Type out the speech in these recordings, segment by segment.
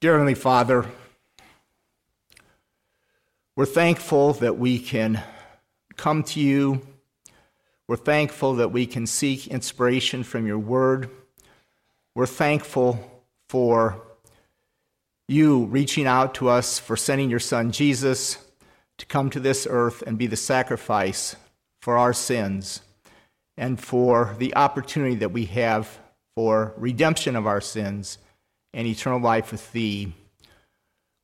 Dear Heavenly Father, we're thankful that we can come to you. We're thankful that we can seek inspiration from your word. We're thankful for you reaching out to us, for sending your son Jesus to come to this earth and be the sacrifice for our sins, and for the opportunity that we have for redemption of our sins and eternal life with Thee.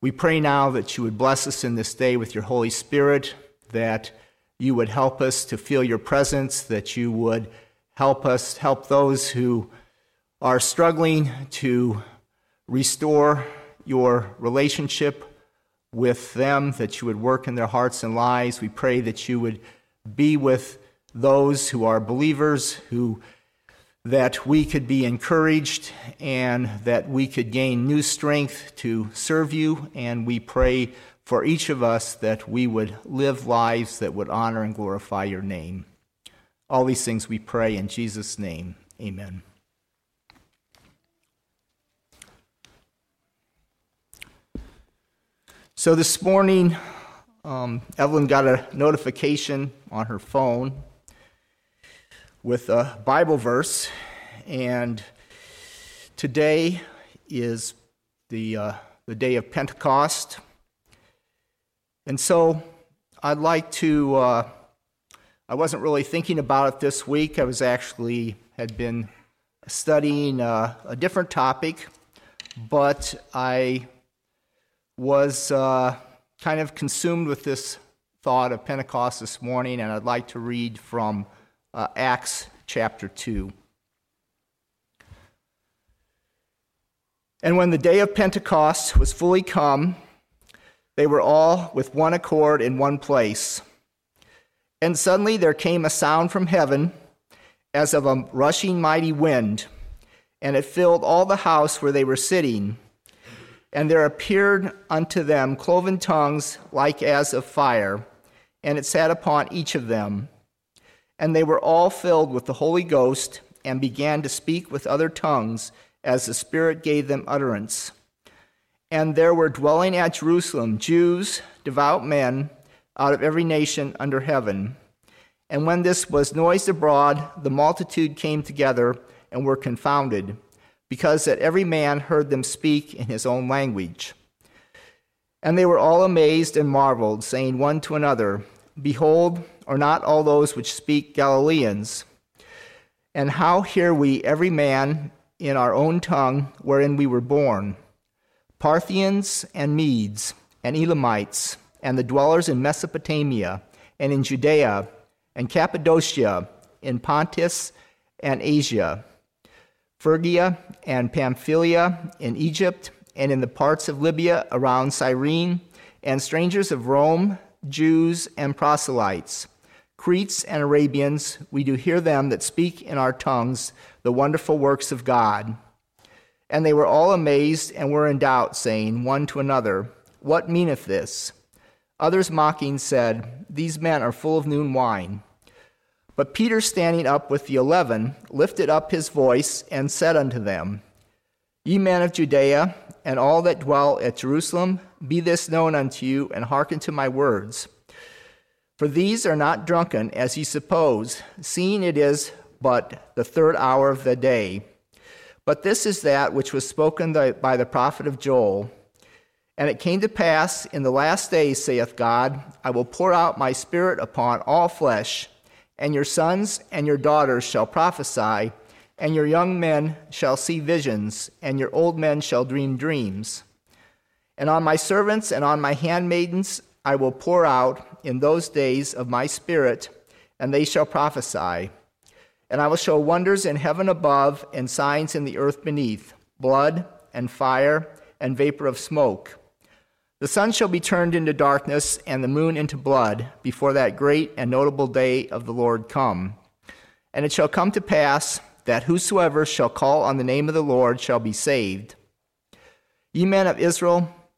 We pray now that you would bless us in this day with your Holy Spirit, that you would help us to feel your presence, that you would help us, help those who are struggling to restore your relationship with them, that you would work in their hearts and lives. We pray that you would be with those who are believers, who that we could be encouraged and that we could gain new strength to serve you. And we pray for each of us that we would live lives that would honor and glorify your name. All these things we pray in Jesus' name. Amen. So this morning, um, Evelyn got a notification on her phone with a Bible verse, and today is the, uh, the day of Pentecost. And so I'd like to, uh, I wasn't really thinking about it this week. I was actually, had been studying uh, a different topic, but I was uh, kind of consumed with this thought of Pentecost this morning, and I'd like to read from uh, Acts chapter 2. And when the day of Pentecost was fully come, they were all with one accord in one place. And suddenly there came a sound from heaven as of a rushing mighty wind, and it filled all the house where they were sitting. And there appeared unto them cloven tongues like as of fire, and it sat upon each of them. And they were all filled with the Holy Ghost and began to speak with other tongues as the Spirit gave them utterance. And there were dwelling at Jerusalem Jews, devout men, out of every nation under heaven. And when this was noised abroad, the multitude came together and were confounded, because that every man heard them speak in his own language. And they were all amazed and marveled, saying one to another, Behold, are not all those which speak Galileans? And how hear we every man in our own tongue wherein we were born? Parthians and Medes and Elamites and the dwellers in Mesopotamia and in Judea and Cappadocia, in Pontus and Asia, Phrygia and Pamphylia, in Egypt and in the parts of Libya around Cyrene, and strangers of Rome, Jews and proselytes Cretes and Arabians, we do hear them that speak in our tongues the wonderful works of God. And they were all amazed and were in doubt, saying one to another, What meaneth this? Others mocking said, These men are full of new wine. But Peter, standing up with the eleven, lifted up his voice and said unto them, Ye men of Judea, and all that dwell at Jerusalem, be this known unto you, and hearken to my words. For these are not drunken, as ye suppose, seeing it is but the third hour of the day. But this is that which was spoken by the prophet of Joel. And it came to pass in the last days, saith God, I will pour out my spirit upon all flesh, and your sons and your daughters shall prophesy, and your young men shall see visions, and your old men shall dream dreams. And on my servants and on my handmaidens I will pour out in those days of my spirit, and they shall prophesy. And I will show wonders in heaven above and signs in the earth beneath blood and fire and vapor of smoke. The sun shall be turned into darkness and the moon into blood before that great and notable day of the Lord come. And it shall come to pass that whosoever shall call on the name of the Lord shall be saved. Ye men of Israel,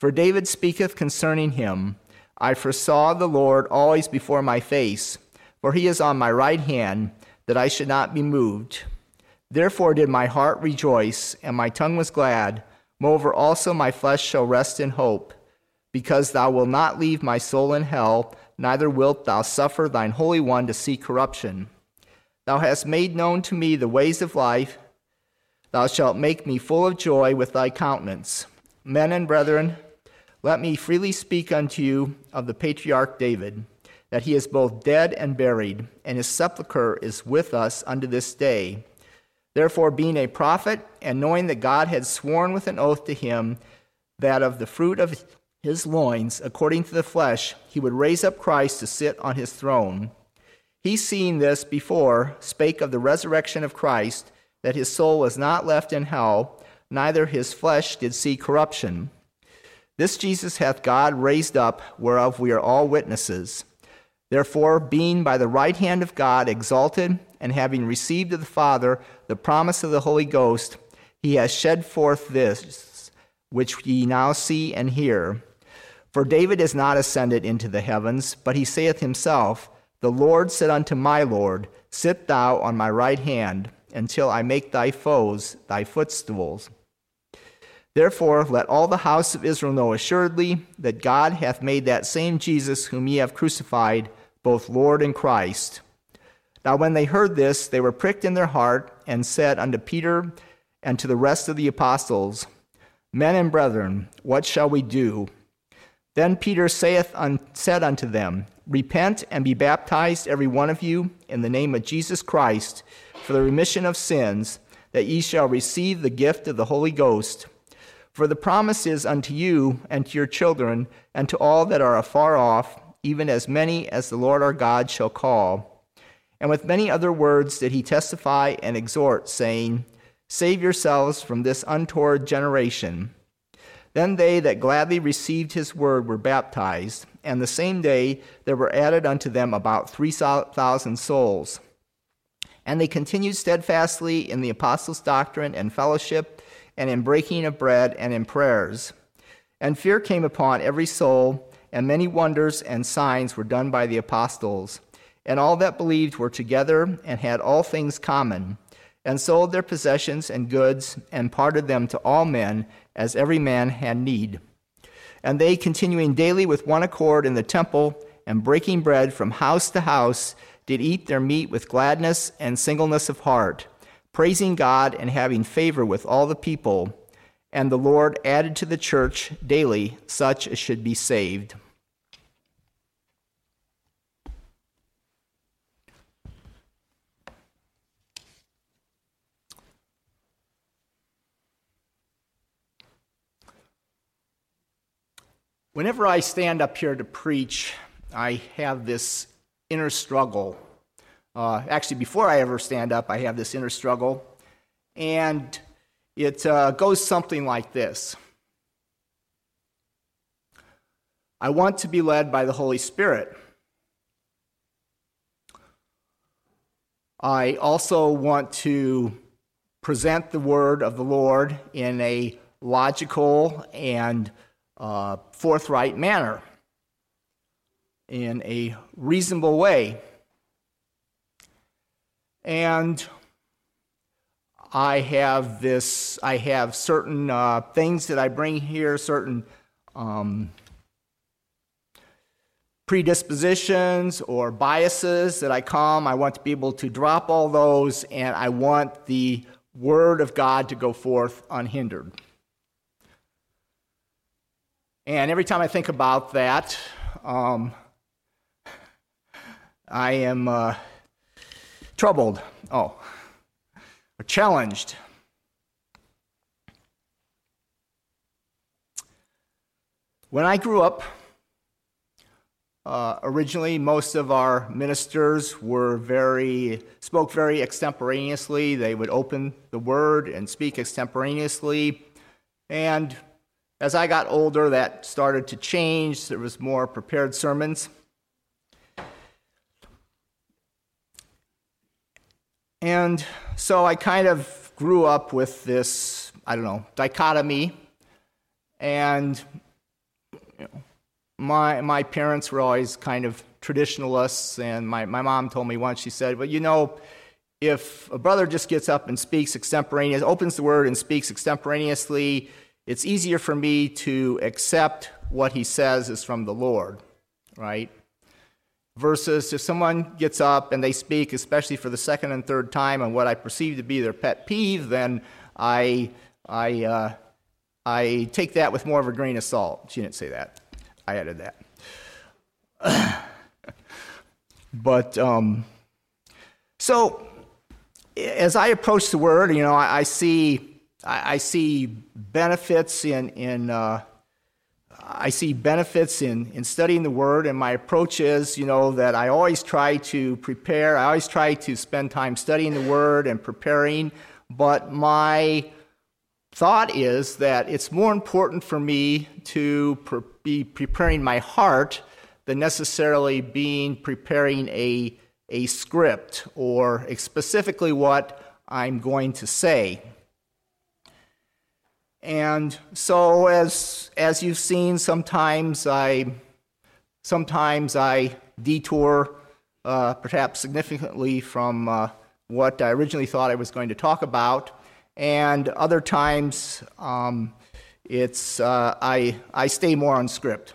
For David speaketh concerning him, I foresaw the Lord always before my face, for he is on my right hand, that I should not be moved. Therefore did my heart rejoice, and my tongue was glad. Moreover, also my flesh shall rest in hope, because thou wilt not leave my soul in hell, neither wilt thou suffer thine Holy One to see corruption. Thou hast made known to me the ways of life. Thou shalt make me full of joy with thy countenance. Men and brethren, let me freely speak unto you of the patriarch David, that he is both dead and buried, and his sepulchre is with us unto this day. Therefore, being a prophet, and knowing that God had sworn with an oath to him that of the fruit of his loins, according to the flesh, he would raise up Christ to sit on his throne. He, seeing this before, spake of the resurrection of Christ, that his soul was not left in hell, neither his flesh did see corruption. This Jesus hath God raised up, whereof we are all witnesses. Therefore, being by the right hand of God exalted, and having received of the Father the promise of the Holy Ghost, he has shed forth this, which ye now see and hear. For David is not ascended into the heavens, but he saith himself, The Lord said unto my Lord, Sit thou on my right hand, until I make thy foes thy footstools. Therefore, let all the house of Israel know assuredly that God hath made that same Jesus whom ye have crucified both Lord and Christ. Now, when they heard this, they were pricked in their heart and said unto Peter and to the rest of the apostles, Men and brethren, what shall we do? Then Peter saith un- said unto them, Repent and be baptized, every one of you, in the name of Jesus Christ, for the remission of sins, that ye shall receive the gift of the Holy Ghost. For the promise is unto you and to your children and to all that are afar off, even as many as the Lord our God shall call. And with many other words did he testify and exhort, saying, Save yourselves from this untoward generation. Then they that gladly received his word were baptized, and the same day there were added unto them about three thousand souls. And they continued steadfastly in the apostles' doctrine and fellowship and in breaking of bread and in prayers. And fear came upon every soul, and many wonders and signs were done by the apostles. And all that believed were together and had all things common, and sold their possessions and goods, and parted them to all men, as every man had need. And they, continuing daily with one accord in the temple, and breaking bread from house to house, did eat their meat with gladness and singleness of heart praising God and having favor with all the people. And the Lord added to the church daily such as should be saved. Whenever I stand up here to preach, I have this inner struggle uh, actually, before I ever stand up, I have this inner struggle, and it uh, goes something like this I want to be led by the Holy Spirit. I also want to present the word of the Lord in a logical and uh, forthright manner, in a reasonable way. And I have this, I have certain uh, things that I bring here, certain um, predispositions or biases that I come. I want to be able to drop all those, and I want the Word of God to go forth unhindered. And every time I think about that, um, I am. Uh, troubled, oh, or challenged. When I grew up, uh, originally most of our ministers were very spoke very extemporaneously. They would open the word and speak extemporaneously, and as I got older, that started to change. There was more prepared sermons. And so I kind of grew up with this, I don't know, dichotomy. And my, my parents were always kind of traditionalists, and my, my mom told me once, she said, Well, you know, if a brother just gets up and speaks extemporaneous, opens the word and speaks extemporaneously, it's easier for me to accept what he says is from the Lord, right? Versus if someone gets up and they speak, especially for the second and third time, on what I perceive to be their pet peeve, then I, I, uh, I take that with more of a grain of salt. She didn't say that. I added that. but um, so as I approach the word, you know, I, I see I, see benefits in in uh, I see benefits in, in studying the Word, and my approach is, you know, that I always try to prepare. I always try to spend time studying the Word and preparing. But my thought is that it's more important for me to pre- be preparing my heart than necessarily being preparing a, a script or specifically what I'm going to say. And so, as, as you've seen, sometimes I, sometimes I detour uh, perhaps significantly from uh, what I originally thought I was going to talk about. And other times, um, it's, uh, I, I stay more on script,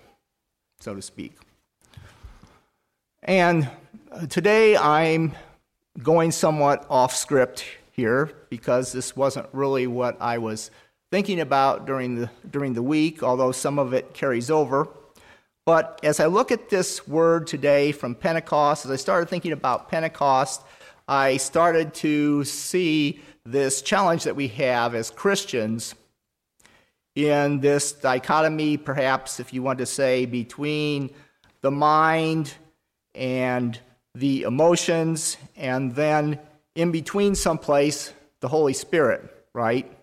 so to speak. And today I'm going somewhat off script here because this wasn't really what I was thinking about during the, during the week, although some of it carries over. But as I look at this word today from Pentecost, as I started thinking about Pentecost, I started to see this challenge that we have as Christians in this dichotomy, perhaps, if you want to say, between the mind and the emotions, and then in between someplace, the Holy Spirit, right?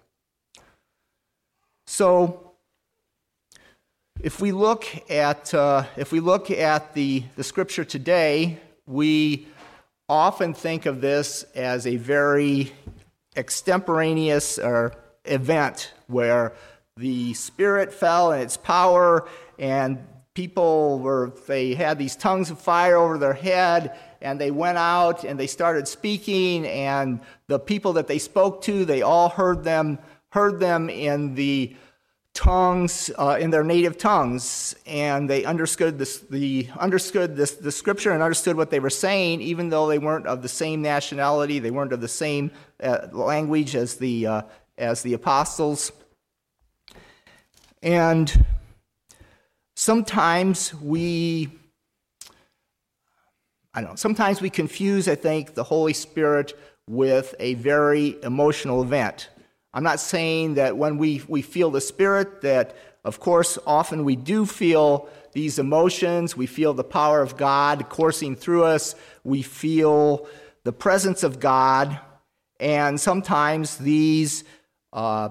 So, if we look at uh, if we look at the, the scripture today, we often think of this as a very extemporaneous or event where the spirit fell and its power and people were they had these tongues of fire over their head and they went out and they started speaking and the people that they spoke to they all heard them heard them in the tongues, uh, in their native tongues, and they understood this, the understood this, the scripture and understood what they were saying, even though they weren't of the same nationality, they weren't of the same uh, language as the uh, as the apostles, and sometimes we. I don't know. Sometimes we confuse, I think, the Holy Spirit with a very emotional event. I'm not saying that when we, we feel the Spirit, that of course, often we do feel these emotions. We feel the power of God coursing through us. We feel the presence of God. And sometimes these, uh,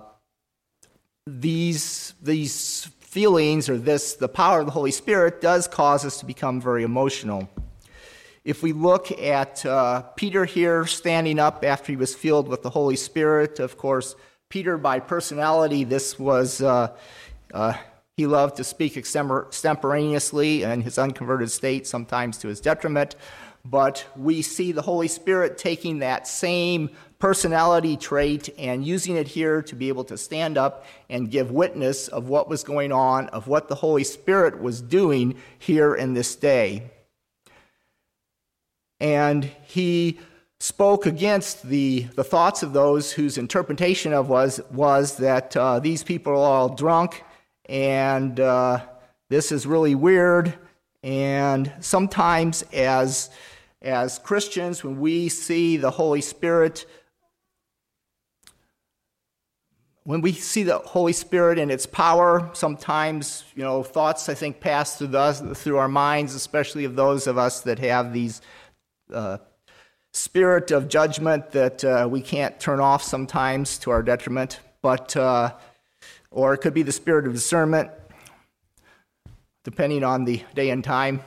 these, these feelings or this, the power of the Holy Spirit does cause us to become very emotional. If we look at uh, Peter here standing up after he was filled with the Holy Spirit, of course, Peter, by personality, this was, uh, uh, he loved to speak extemporaneously in his unconverted state, sometimes to his detriment. But we see the Holy Spirit taking that same personality trait and using it here to be able to stand up and give witness of what was going on, of what the Holy Spirit was doing here in this day. And he spoke against the, the thoughts of those whose interpretation of was was that uh, these people are all drunk and uh, this is really weird. And sometimes as as Christians when we see the Holy Spirit when we see the Holy Spirit and its power, sometimes you know thoughts I think pass through us through our minds, especially of those of us that have these uh, spirit of judgment that uh, we can't turn off sometimes to our detriment. But uh, or it could be the spirit of discernment, depending on the day and time.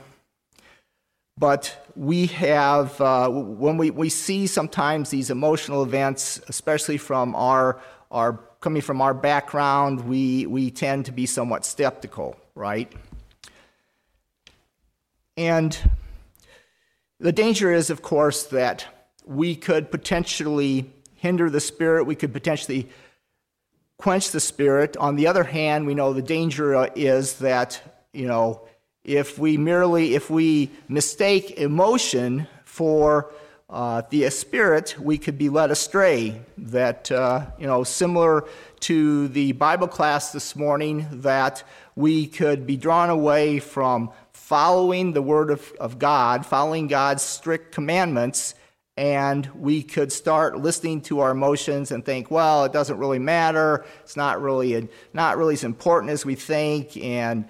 But we have, uh, when we, we see sometimes these emotional events, especially from our, our coming from our background, we, we tend to be somewhat skeptical, right? And the danger is, of course, that we could potentially hinder the Spirit, we could potentially quench the Spirit. On the other hand, we know the danger uh, is that, you know, if we merely, if we mistake emotion for uh, the Spirit, we could be led astray. That, uh, you know, similar to the Bible class this morning, that we could be drawn away from following the Word of, of God, following God's strict commandments, and we could start listening to our emotions and think, well, it doesn't really matter. It's not really, not really as important as we think, and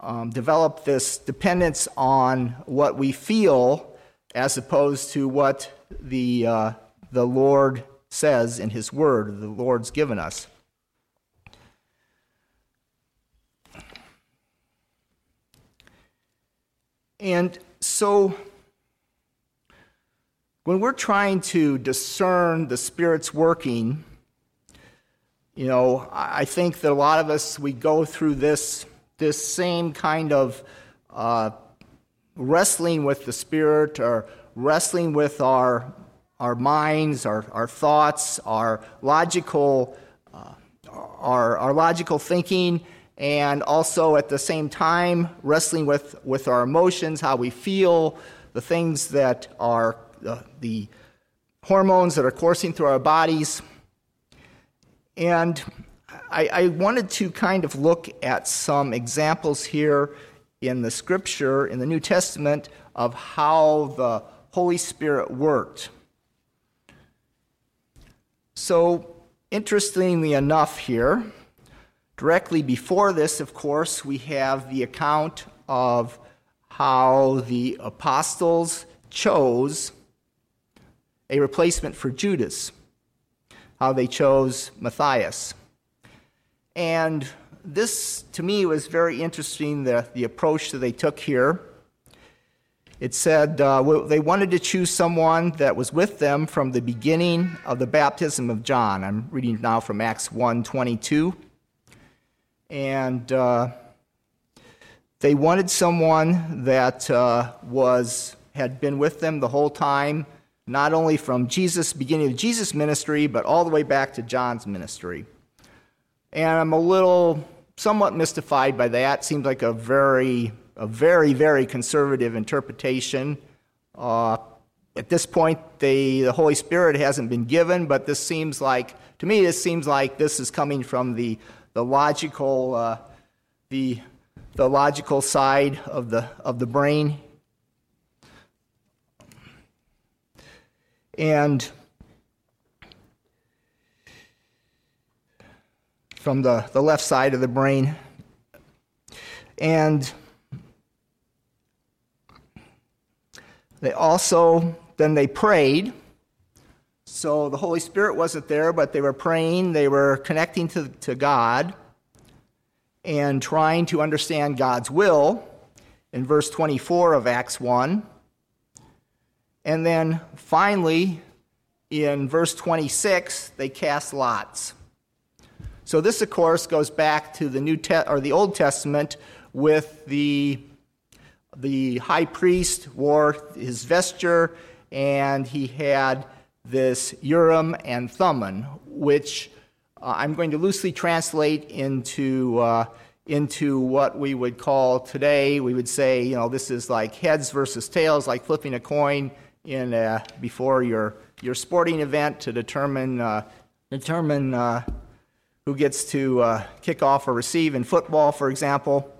um, develop this dependence on what we feel as opposed to what the, uh, the Lord says in His Word, the Lord's given us. And so, when we're trying to discern the Spirit's working, you know, I think that a lot of us, we go through this, this same kind of uh, wrestling with the Spirit or wrestling with our, our minds, our, our thoughts, our logical, uh, our, our logical thinking and also at the same time wrestling with, with our emotions, how we feel, the things that are uh, the hormones that are coursing through our bodies. And I, I, wanted to kind of look at some examples here in the scripture, in the New Testament, of how the Holy Spirit worked. So, interestingly enough, here, Directly before this, of course, we have the account of how the apostles chose a replacement for Judas, how they chose Matthias. And this, to me, was very interesting, the, the approach that they took here. It said uh, they wanted to choose someone that was with them from the beginning of the baptism of John. I'm reading now from Acts 1 22 and uh, they wanted someone that uh, was had been with them the whole time, not only from Jesus beginning of Jesus' ministry, but all the way back to John's ministry. And I'm a little somewhat mystified by that. Seems like a very, a very, very conservative interpretation. Uh, at this point, they, the Holy Spirit hasn't been given, but this seems like, to me, this seems like this is coming from the the logical, uh, the, the logical side of the, of the brain. And from the, the left side of the brain. And they also, then they prayed so the Holy Spirit wasn't there, but they were praying, they were connecting to, to God and trying to understand God's will in verse 24 of Acts 1. And then finally, in verse 26, they cast lots. So this, of course, goes back to the New Te- or the Old Testament with the the high priest wore his vesture and he had this Urim and Thummim, which uh, I'm going to loosely translate into, uh, into what we would call today, we would say, you know, this is like heads versus tails, like flipping a coin in a, before your, your sporting event to determine, uh, determine uh, who gets to uh, kick off or receive in football, for example.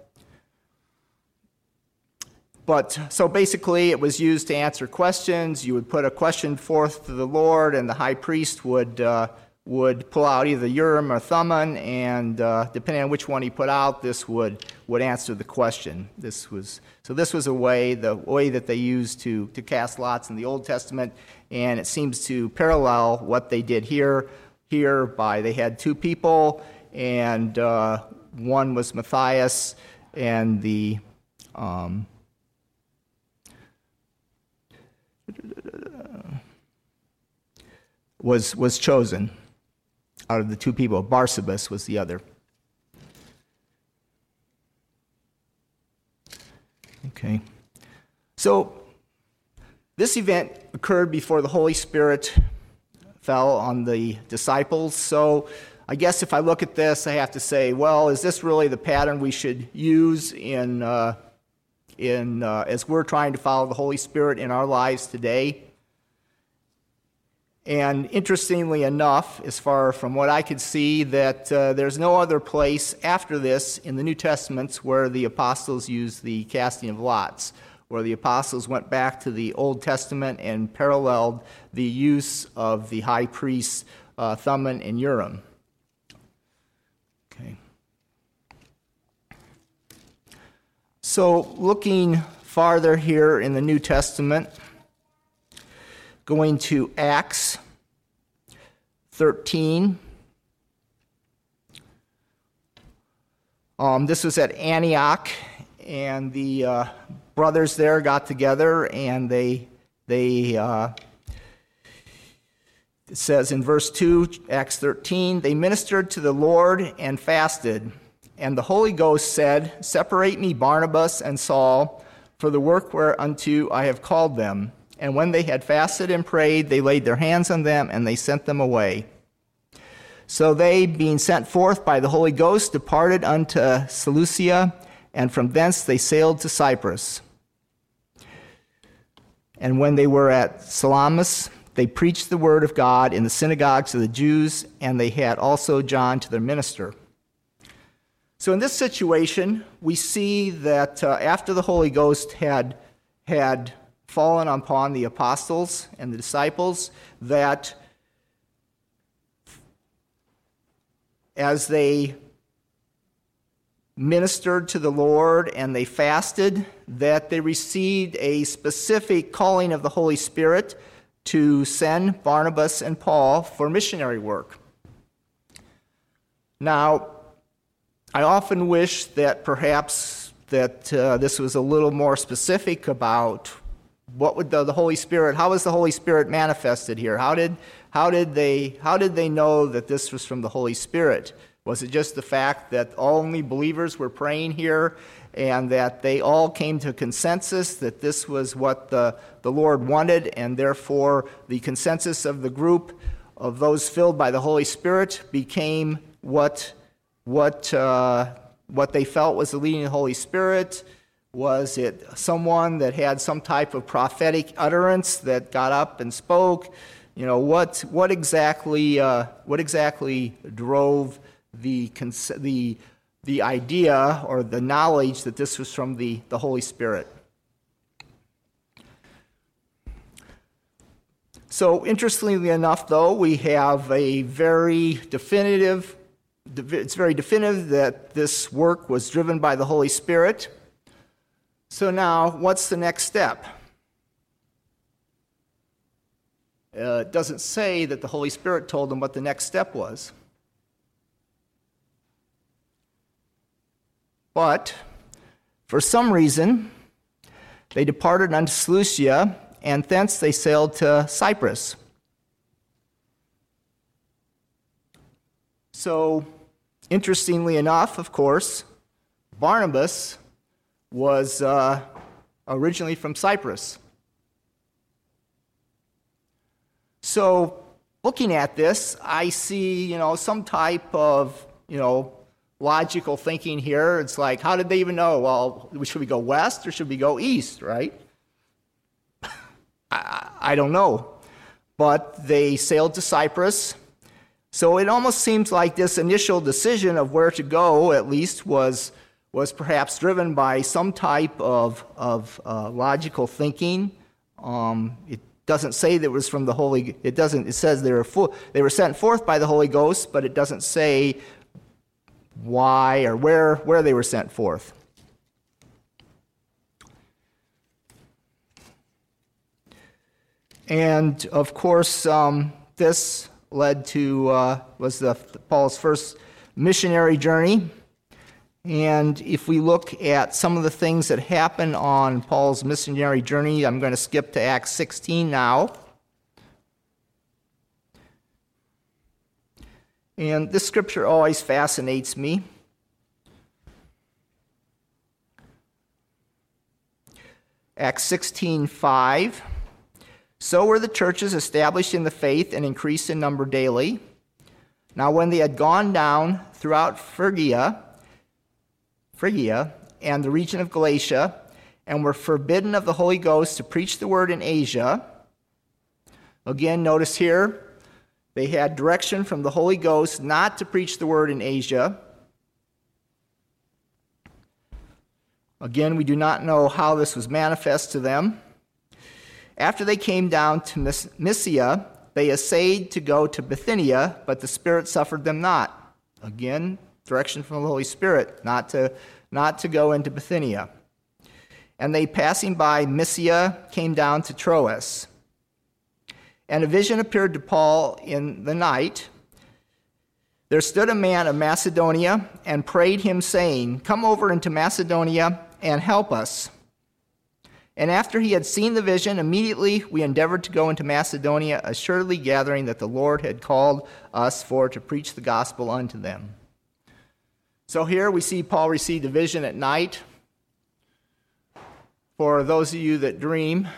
But so basically, it was used to answer questions. You would put a question forth to the Lord, and the high priest would, uh, would pull out either Urim or Thummim, and uh, depending on which one he put out, this would, would answer the question. This was, so, this was a way, the way that they used to, to cast lots in the Old Testament, and it seems to parallel what they did here. Here, by they had two people, and uh, one was Matthias, and the um, was was chosen out of the two people. Barsabas was the other. Okay. So this event occurred before the Holy Spirit fell on the disciples. So I guess if I look at this, I have to say, well, is this really the pattern we should use in, uh, in uh, as we're trying to follow the Holy Spirit in our lives today? And interestingly enough, as far from what I could see, that uh, there's no other place after this in the New Testaments where the apostles use the casting of lots, where the apostles went back to the Old Testament and paralleled the use of the high priests uh, Thummim and Urim. So, looking farther here in the New Testament, going to Acts 13. Um, this was at Antioch, and the uh, brothers there got together, and they they uh, it says in verse 2, Acts 13, they ministered to the Lord and fasted. And the Holy Ghost said, Separate me Barnabas and Saul for the work whereunto I have called them. And when they had fasted and prayed, they laid their hands on them and they sent them away. So they, being sent forth by the Holy Ghost, departed unto Seleucia, and from thence they sailed to Cyprus. And when they were at Salamis, they preached the word of God in the synagogues of the Jews, and they had also John to their minister. So, in this situation, we see that uh, after the Holy Ghost had, had fallen upon the apostles and the disciples that as they ministered to the Lord and they fasted, that they received a specific calling of the Holy Spirit to send Barnabas and Paul for missionary work. Now, I often wish that perhaps that uh, this was a little more specific about what would the, the Holy Spirit, how was the Holy Spirit manifested here? How did, how, did they, how did they know that this was from the Holy Spirit? Was it just the fact that only believers were praying here and that they all came to consensus that this was what the, the Lord wanted, and therefore the consensus of the group of those filled by the Holy Spirit became what, what, uh, what they felt was the leading of the Holy Spirit? Was it someone that had some type of prophetic utterance that got up and spoke? You know, what, what, exactly, uh, what exactly drove the, the, the idea or the knowledge that this was from the, the Holy Spirit? So, interestingly enough, though, we have a very definitive, it's very definitive that this work was driven by the Holy Spirit. So now, what's the next step? Uh, it doesn't say that the Holy Spirit told them what the next step was. But for some reason, they departed unto Seleucia, and thence they sailed to Cyprus. So, interestingly enough, of course, Barnabas was uh, originally from Cyprus. So, looking at this, I see, you know, some type of, you know, logical thinking here. It's like, how did they even know? Well, should we go west or should we go east, right? I, I don't know. But they sailed to Cyprus. So it almost seems like this initial decision of where to go, at least, was was perhaps driven by some type of, of uh, logical thinking. Um, it doesn't say that it was from the Holy. It doesn't. It says they were full, they were sent forth by the Holy Ghost, but it doesn't say why or where where they were sent forth. And of course, um, this led to uh, was the Paul's first missionary journey. And if we look at some of the things that happen on Paul's missionary journey, I'm going to skip to Acts 16 now. And this scripture always fascinates me. Acts 16:5 So were the churches established in the faith and increased in number daily. Now when they had gone down throughout Phrygia, Phrygia and the region of Galatia and were forbidden of the Holy Ghost to preach the word in Asia. Again, notice here they had direction from the Holy Ghost not to preach the word in Asia. Again, we do not know how this was manifest to them. After they came down to Mysia, they essayed to go to Bithynia, but the Spirit suffered them not. Again, direction from the Holy Spirit, not to, not to go into Bithynia. And they, passing by Mysia, came down to Troas. And a vision appeared to Paul in the night. There stood a man of Macedonia and prayed him, saying, Come over into Macedonia and help us. And after he had seen the vision, immediately we endeavored to go into Macedonia, assuredly gathering that the Lord had called us for to preach the gospel unto them. So here we see Paul received a vision at night. For those of you that dream,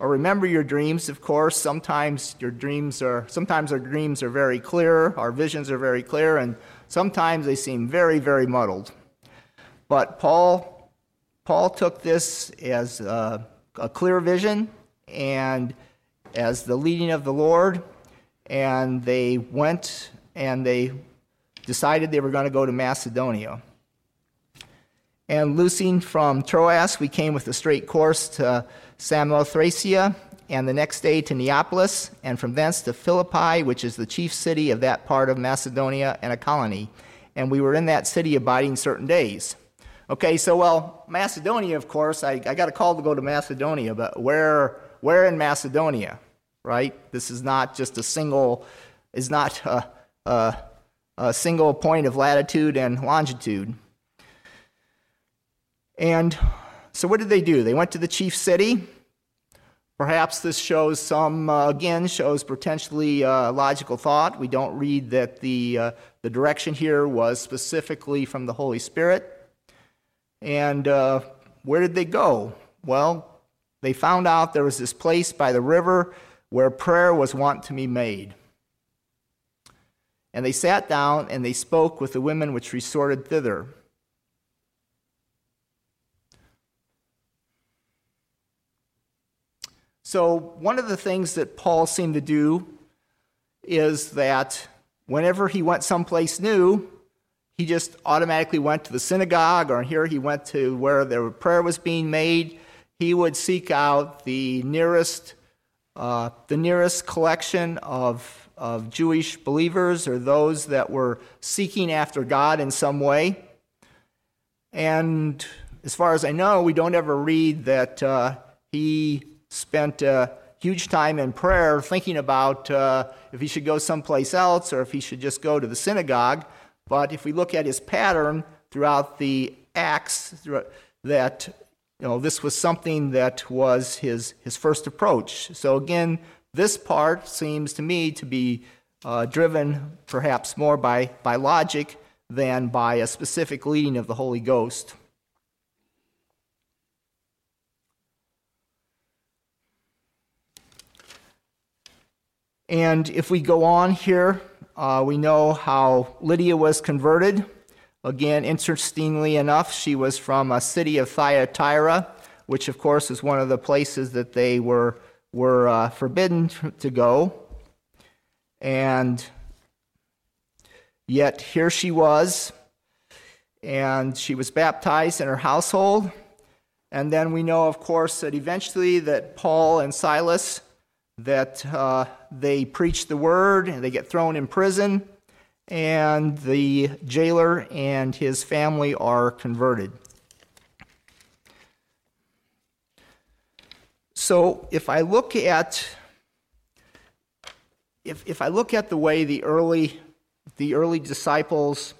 or remember your dreams, of course, sometimes your dreams are sometimes our dreams are very clear, our visions are very clear, and sometimes they seem very, very muddled. But Paul Paul took this as a, a clear vision and as the leading of the Lord, and they went and they decided they were going to go to Macedonia. And loosing from Troas, we came with a straight course to Samothracia, and the next day to Neapolis, and from thence to Philippi, which is the chief city of that part of Macedonia and a colony. And we were in that city abiding certain days. Okay, so well, Macedonia, of course, I, I got a call to go to Macedonia, but where, where in Macedonia, right? This is not just a single, is not a, a, a single point of latitude and longitude. And so what did they do? They went to the chief city. Perhaps this shows some, uh, again, shows potentially uh, logical thought. We don't read that the, uh, the direction here was specifically from the Holy Spirit. And uh, where did they go? Well, they found out there was this place by the river where prayer was wont to be made. And they sat down and they spoke with the women which resorted thither. So, one of the things that Paul seemed to do is that whenever he went someplace new, he just automatically went to the synagogue, or here he went to where the prayer was being made. He would seek out the nearest, uh, the nearest collection of, of Jewish believers or those that were seeking after God in some way. And as far as I know, we don't ever read that uh, he spent a huge time in prayer thinking about uh, if he should go someplace else or if he should just go to the synagogue. But if we look at his pattern throughout the Acts, that you know, this was something that was his, his first approach. So again, this part seems to me to be uh, driven perhaps more by, by logic than by a specific leading of the Holy Ghost. And if we go on here, uh, we know how Lydia was converted. Again, interestingly enough, she was from a city of Thyatira, which, of course, is one of the places that they were, were uh, forbidden to go. And yet, here she was, and she was baptized in her household. And then we know, of course, that eventually that Paul and Silas that uh, they preach the word and they get thrown in prison, and the jailer and his family are converted. So if I look at if, if I look at the way the early the early disciples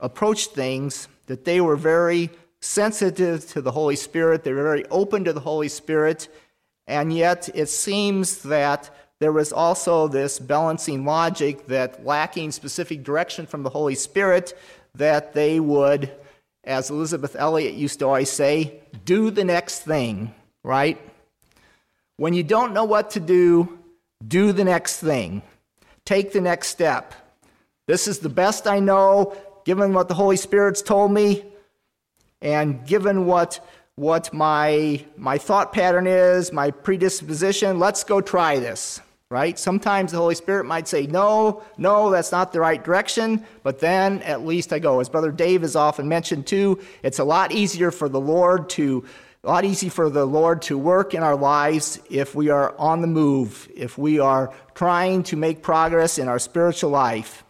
approached things, that they were very sensitive to the Holy Spirit, they were very open to the Holy Spirit, and yet it seems that there was also this balancing logic that lacking specific direction from the Holy Spirit, that they would, as Elisabeth Elliot used to always say, do the next thing, right? When you don't know what to do, do the next thing. Take the next step. This is the best I know, given what the Holy Spirit's told me, and given what, what my, my thought pattern is, my predisposition, let's go try this, right? Sometimes the Holy Spirit might say, no, no, that's not the right direction, but then at least I go. As Brother Dave has often mentioned too, it's a lot easier for the Lord to a lot easier for the Lord to work in our lives if we are on the move, if we are trying to make progress in our spiritual life.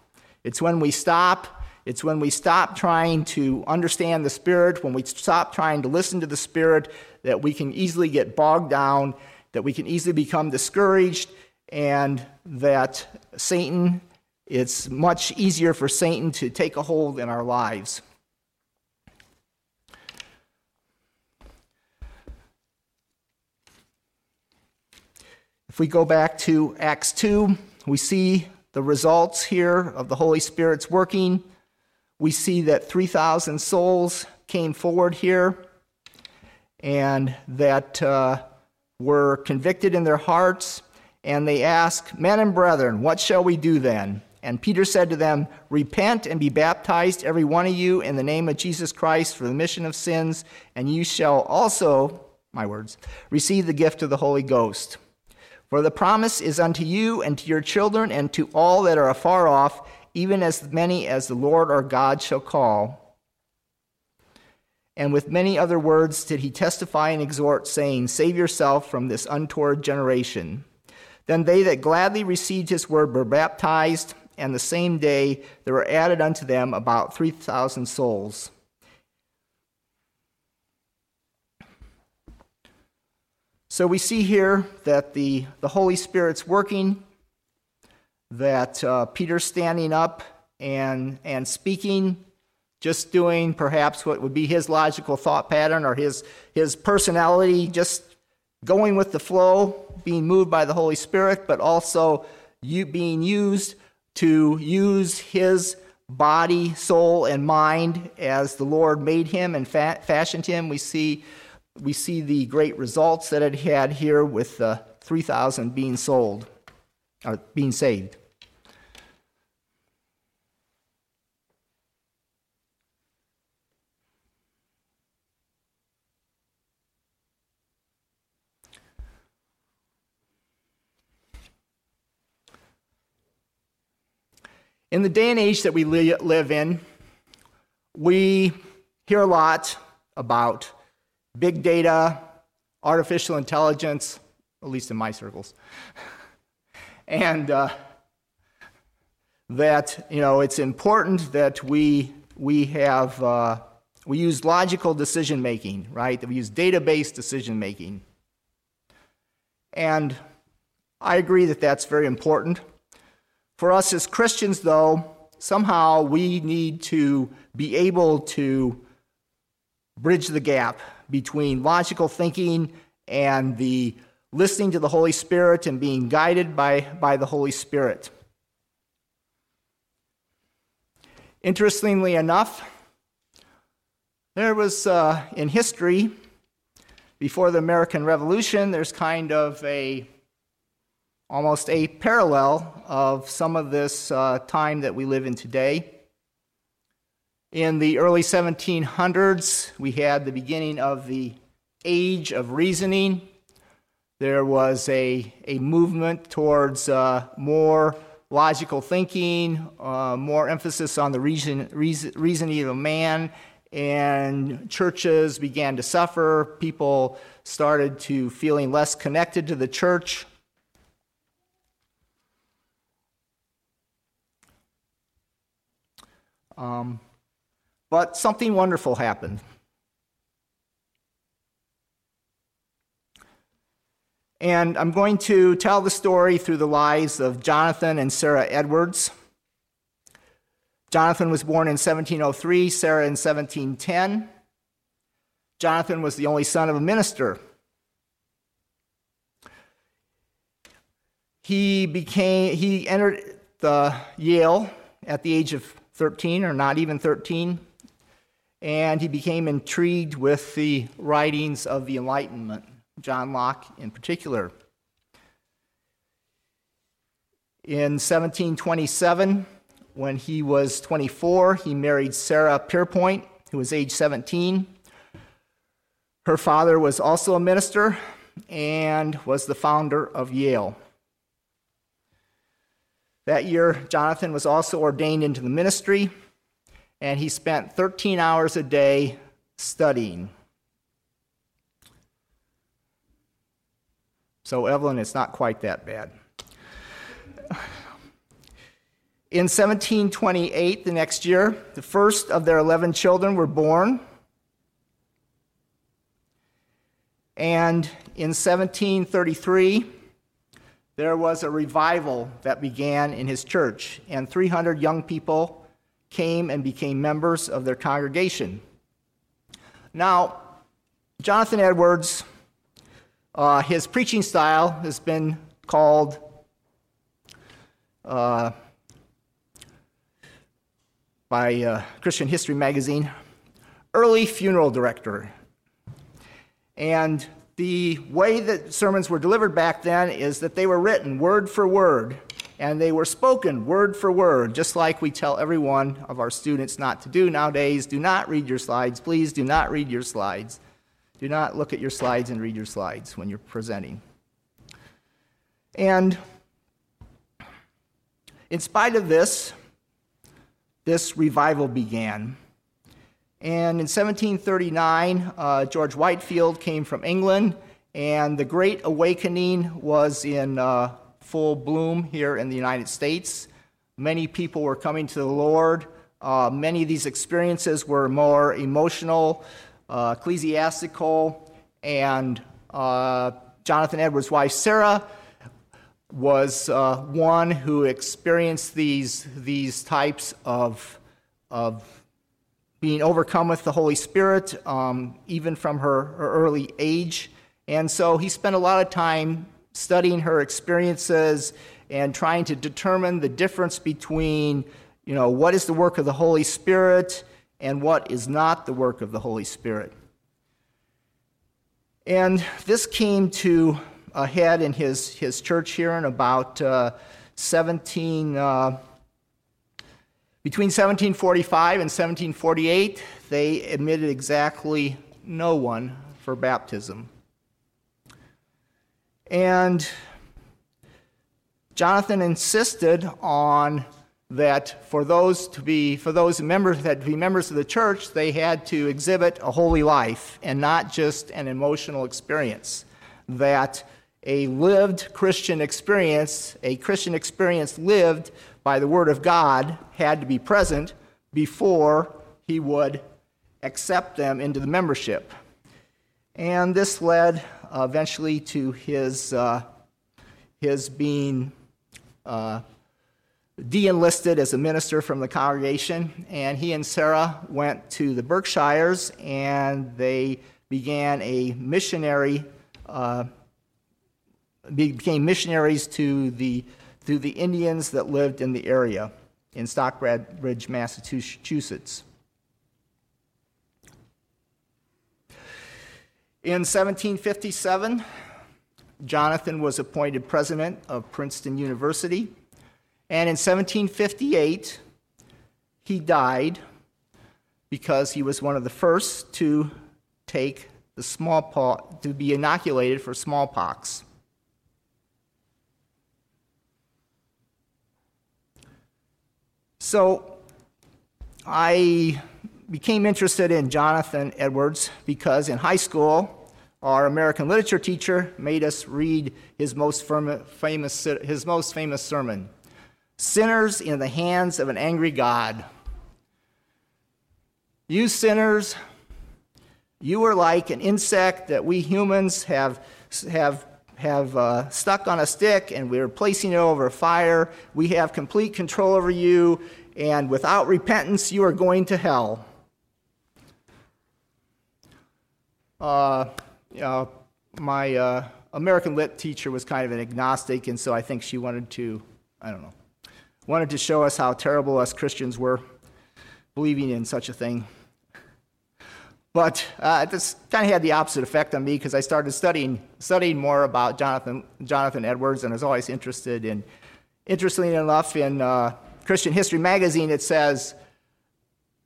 It's when we stop, it's when we stop trying to understand the Spirit, when we stop trying to listen to the Spirit, that we can easily get bogged down, that we can easily become discouraged, and that Satan, it's much easier for Satan to take a hold in our lives. If we go back to Acts 2, we see the results here of the Holy Spirit's working. We see that 3,000 souls came forward here and that uh, were convicted in their hearts. And they ask, Men and brethren, what shall we do then? And Peter said to them, Repent and be baptized, every one of you, in the name of Jesus Christ for the remission of sins, and you shall also, my words, receive the gift of the Holy Ghost. For the promise is unto you and to your children and to all that are afar off, even as many as the Lord our God shall call. And with many other words did he testify and exhort, saying, Save yourself from this untoward generation. Then they that gladly received his word were baptized, and the same day there were added unto them about 3,000 souls. So we see here that the, the Holy Spirit's working, that uh, Peter's standing up and, and speaking, just doing perhaps what would be his logical thought pattern or his, his personality, just going with the flow, being moved by the Holy Spirit, but also you being used to use his body, soul, and mind as the Lord made him and fa- fashioned him. We see we see the great results that it had here with the 3,000 being sold, or being saved. In the day and age that we live in, we hear a lot about big data, artificial intelligence, at least in my circles. And uh, that, you know, it's important that we, we have, uh, we use logical decision making, right? That we use database decision making. And I agree that that's very important. For us as Christians, though, somehow we need to be able to bridge the gap between logical thinking and the listening to the Holy Spirit and being guided by, by the Holy Spirit. Interestingly enough, there was uh, in history, before the American Revolution, there's kind of a almost a parallel of some of this uh, time that we live in today. In the early 1700s, we had the beginning of the age of reasoning. There was a, a movement towards uh, more logical thinking, uh, more emphasis on the reason, reason, reasoning of man, and churches began to suffer. People started to feeling less connected to the church. Um, but something wonderful happened. And I'm going to tell the story through the lives of Jonathan and Sarah Edwards, Jonathan was born in 1703, Sarah in 1710. Jonathan was the only son of a minister. He became he entered the Yale at the age of 13 or not even 13 and he became intrigued with the writings of the Enlightenment, John Locke in particular. In 1727, when he was 24, he married Sarah Pierpont, who was age 17. Her father was also a minister and was the founder of Yale. That year, Jonathan was also ordained into the ministry, and he spent 13 hours a day studying. So, Evelyn, it's not quite that bad. In 1728, the next year, the first of their 11 children were born. And in 1733, there was a revival that began in his church, and 300 young people came and became members of their congregation. Now, Jonathan Edwards, uh, his preaching style has been called uh, by uh, Christian History magazine, early funeral director. And the way that sermons were delivered back then is that they were written word for word and they were spoken word for word, just like we tell every one of our students not to do nowadays. Do not read your slides. Please do not read your slides. Do not look at your slides and read your slides when you're presenting. And in spite of this, this revival began. And in 1739, uh, George Whitefield came from England, and the Great Awakening was in uh, full bloom here in the United States. Many people were coming to the Lord. Uh, many of these experiences were more emotional, uh, ecclesiastical, and uh, Jonathan Edwards' wife, Sarah, was uh, one who experienced these, these types of, of being overcome with the Holy Spirit, um, even from her, her early age. And so he spent a lot of time studying her experiences and trying to determine the difference between, you know, what is the work of the Holy Spirit and what is not the work of the Holy Spirit. And this came to a head in his, his church here in about uh, 17, uh, between 1745 and 1748, they admitted exactly no one for baptism. And Jonathan insisted on that for those to be for those members that to be members of the church they had to exhibit a holy life and not just an emotional experience that a lived Christian experience, a Christian experience lived by the Word of God, had to be present before he would accept them into the membership. And this led eventually to his, uh, his being uh, de enlisted as a minister from the congregation. And he and Sarah went to the Berkshires and they began a missionary uh, became missionaries to the, to the Indians that lived in the area in Stockbridge, Massachusetts. In 1757, Jonathan was appointed president of Princeton University. And in 1758, he died because he was one of the first to take the smallpox, to be inoculated for smallpox. So I became interested in Jonathan Edwards because in high school, our American literature teacher made us read his most famous, his most famous sermon Sinners in the Hands of an Angry God. You sinners, you are like an insect that we humans have, have have uh, stuck on a stick and we're placing it over a fire. We have complete control over you, and without repentance, you are going to hell. Uh, you know, my uh, American Lit teacher was kind of an agnostic, and so I think she wanted to, I don't know, wanted to show us how terrible us Christians were believing in such a thing. But uh, this kind of had the opposite effect on me because I started studying studying more about Jonathan Jonathan Edwards, and I was always interested in, interestingly enough, in uh, Christian History magazine. It says,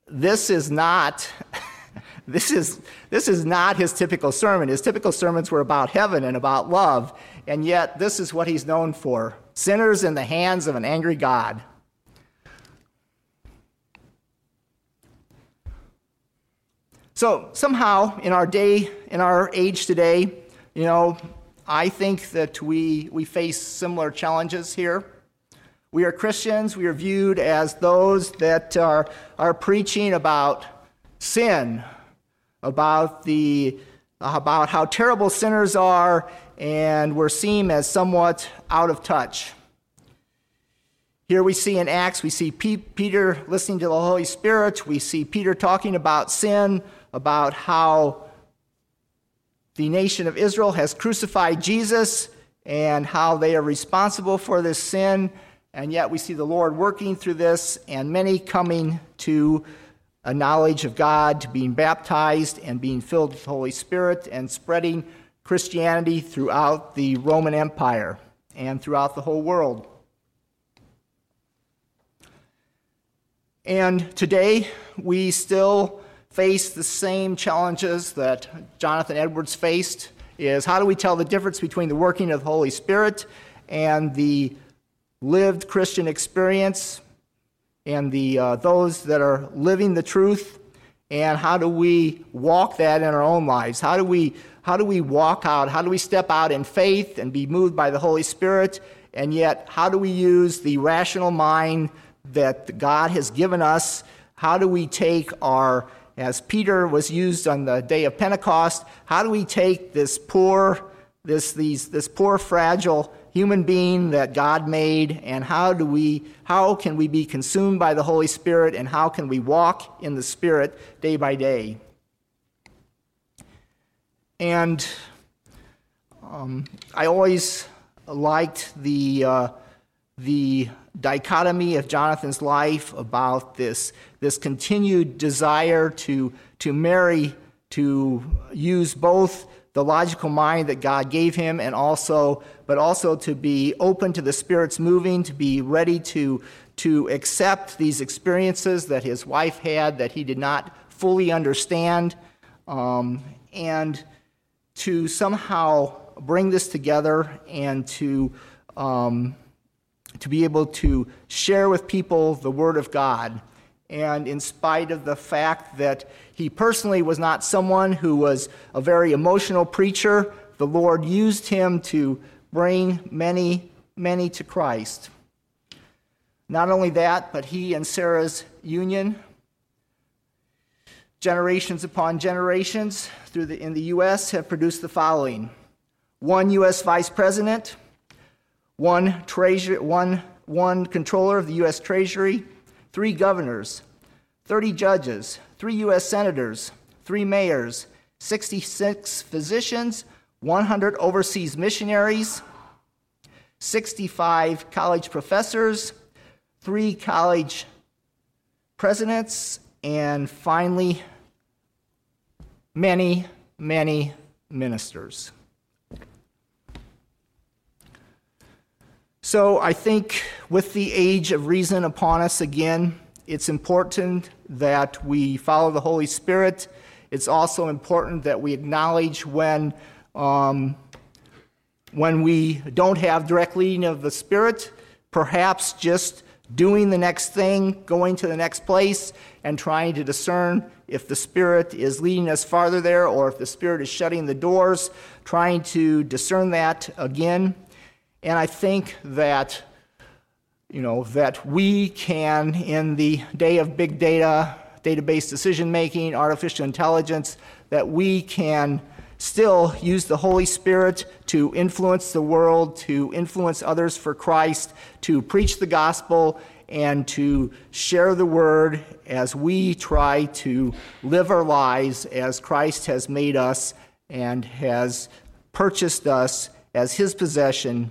"This is not." this is this is not his typical sermon. His typical sermons were about heaven and about love, and yet this is what he's known for: sinners in the hands of an angry God. So somehow in our day, in our age today, you know, I think that we, we face similar challenges here. We are Christians. We are viewed as those that are, are preaching about sin, about, the, about how terrible sinners are, and we're seen as somewhat out of touch. Here we see in Acts, we see Peter listening to the Holy Spirit. We see Peter talking about sin, about how the nation of Israel has crucified Jesus and how they are responsible for this sin. And yet we see the Lord working through this and many coming to a knowledge of God, to being baptized and being filled with the Holy Spirit and spreading Christianity throughout the Roman Empire and throughout the whole world. And today we still face the same challenges that Jonathan Edwards faced is how do we tell the difference between the working of the Holy Spirit and the lived Christian experience and the, uh, those that are living the truth and how do we walk that in our own lives? How do we how do we walk out how do we step out in faith and be moved by the holy spirit? And yet how do we use the rational mind that god has given us? How do we take our as Peter was used on the day of Pentecost, how do we take this poor, this, these, this poor, fragile human being that God made, and how do we, how can we be consumed by the Holy Spirit, and how can we walk in the Spirit day by day? And um, I always liked the uh, the dichotomy of Jonathan's life about this, this continued desire to, to marry, to use both the logical mind that God gave him and also, but also to be open to the Spirit's moving, to be ready to, to accept these experiences that his wife had that he did not fully understand, um, and to somehow bring this together and to um, to be able to share with people the Word of God. And in spite of the fact that he personally was not someone who was a very emotional preacher, the Lord used him to bring many, many to Christ. Not only that, but he and Sarah's union, generations upon generations through the, in the U.S., have produced the following one U.S. vice president, one, treasury, one, one controller of the U.S. Treasury, three governors, 30 judges, three U.S. senators, three mayors, 66 physicians, 100 overseas missionaries, 65 college professors, three college presidents, and finally, many, many ministers. So I think with the age of reason upon us again, it's important that we follow the Holy Spirit. It's also important that we acknowledge when, um, when we don't have direct leading of the Spirit, perhaps just doing the next thing, going to the next place, and trying to discern if the Spirit is leading us farther there or if the Spirit is shutting the doors, trying to discern that again. And I think that, you know, that we can, in the day of big data, database decision making, artificial intelligence, that we can still use the Holy Spirit to influence the world, to influence others for Christ, to preach the gospel, and to share the word as we try to live our lives as Christ has made us and has purchased us as his possession.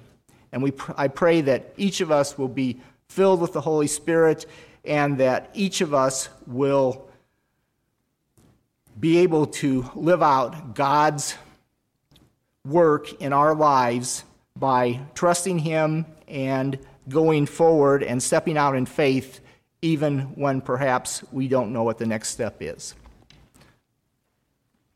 And we, I pray that each of us will be filled with the Holy Spirit and that each of us will be able to live out God's work in our lives by trusting Him and going forward and stepping out in faith, even when perhaps we don't know what the next step is.